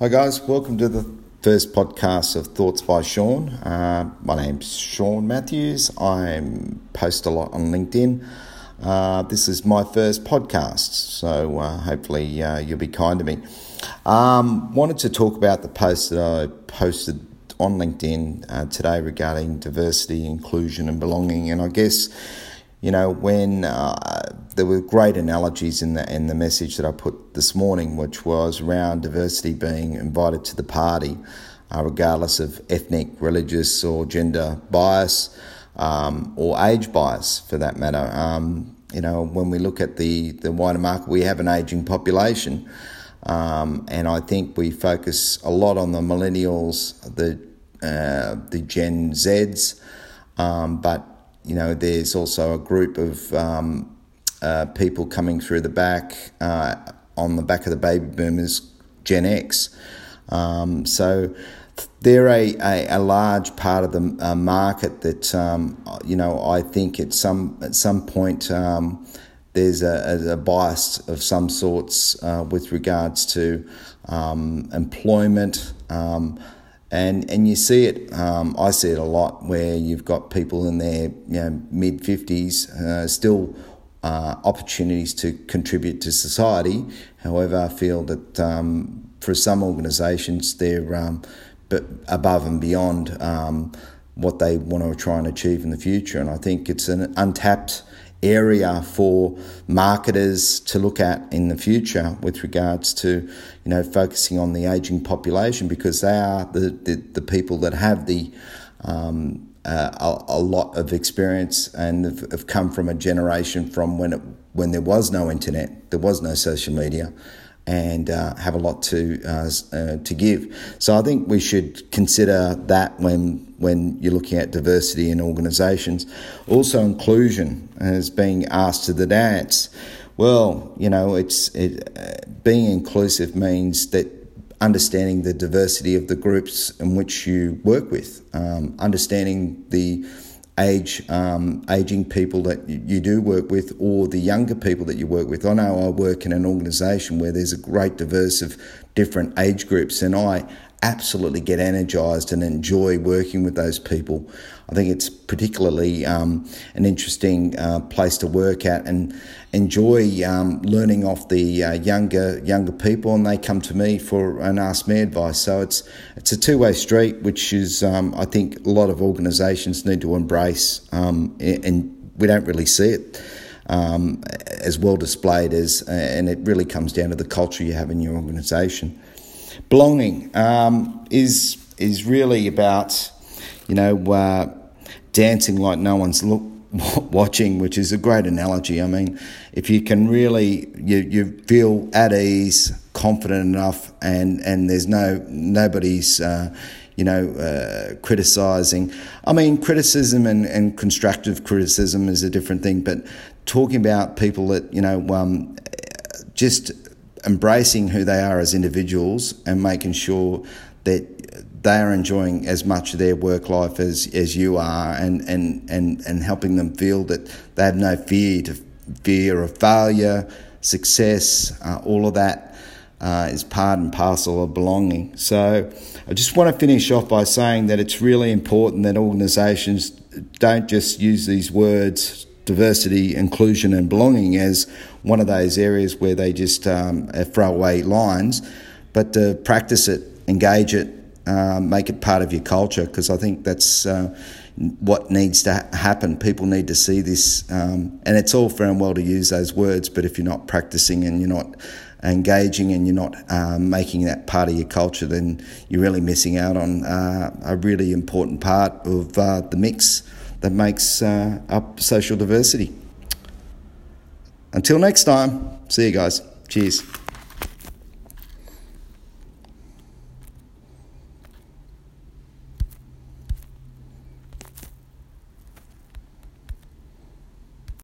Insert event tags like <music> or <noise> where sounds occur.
Hi, guys. Welcome to the first podcast of Thoughts by Sean. Uh, my name's Sean Matthews. I post a lot on LinkedIn. Uh, this is my first podcast, so uh, hopefully uh, you'll be kind to me. Um, wanted to talk about the post that I posted on LinkedIn uh, today regarding diversity, inclusion, and belonging. And I guess you know, when uh, there were great analogies in the in the message that I put this morning, which was around diversity being invited to the party, uh, regardless of ethnic, religious, or gender bias, um, or age bias, for that matter. Um, you know, when we look at the the wider market, we have an aging population, um, and I think we focus a lot on the millennials, the uh, the Gen Zs, um, but you know, there's also a group of um, uh, people coming through the back uh, on the back of the baby boomers, Gen X. Um, so they're a, a, a, large part of the uh, market that um, you know I think at some at some point um, there's a, a, bias of some sorts uh, with regards to um, employment. Um, and and you see it. Um, I see it a lot where you've got people in their you know, mid fifties uh, still uh, opportunities to contribute to society. However, I feel that um, for some organisations they're um, but above and beyond um, what they want to try and achieve in the future. And I think it's an untapped area for marketers to look at in the future with regards to you know focusing on the aging population because they are the, the, the people that have the um, uh, a, a, lot of experience and have, have, come from a generation from when it when there was no internet, there was no social media, and uh, have a lot to uh, uh, to give. So I think we should consider that when when you're looking at diversity in organisations. Also, inclusion as being asked to the dance. Well, you know, it's it, uh, being inclusive means that understanding the diversity of the groups in which you work with, um, understanding the age um, aging people that you do work with or the younger people that you work with. I know I work in an organisation where there's a great diverse of different age groups, and I absolutely get energized and enjoy working with those people. I think it's particularly um, an interesting uh, place to work at and enjoy um, learning off the uh, younger younger people, and they come to me for and ask me advice. So it's it's a two way street, which is um, I think a lot of organisations need to embrace, um, and we don't really see it. Um, as well displayed as, and it really comes down to the culture you have in your organisation. Belonging um, is is really about you know uh, dancing like no one's look, <laughs> watching, which is a great analogy. I mean, if you can really you, you feel at ease, confident enough, and and there's no nobody's. Uh, you know, uh, criticizing. I mean, criticism and, and constructive criticism is a different thing, but talking about people that, you know, um, just embracing who they are as individuals and making sure that they are enjoying as much of their work life as, as you are and, and, and, and helping them feel that they have no fear to fear of failure, success, uh, all of that uh, is part and parcel of belonging. So I just want to finish off by saying that it's really important that organisations don't just use these words diversity, inclusion, and belonging as one of those areas where they just um, throw away lines, but to practice it, engage it, um, make it part of your culture, because I think that's uh, what needs to ha- happen. People need to see this, um, and it's all fair and well to use those words, but if you're not practicing and you're not engaging and you're not um, making that part of your culture, then you're really missing out on uh, a really important part of uh, the mix that makes uh, up social diversity. Until next time, see you guys. Cheers.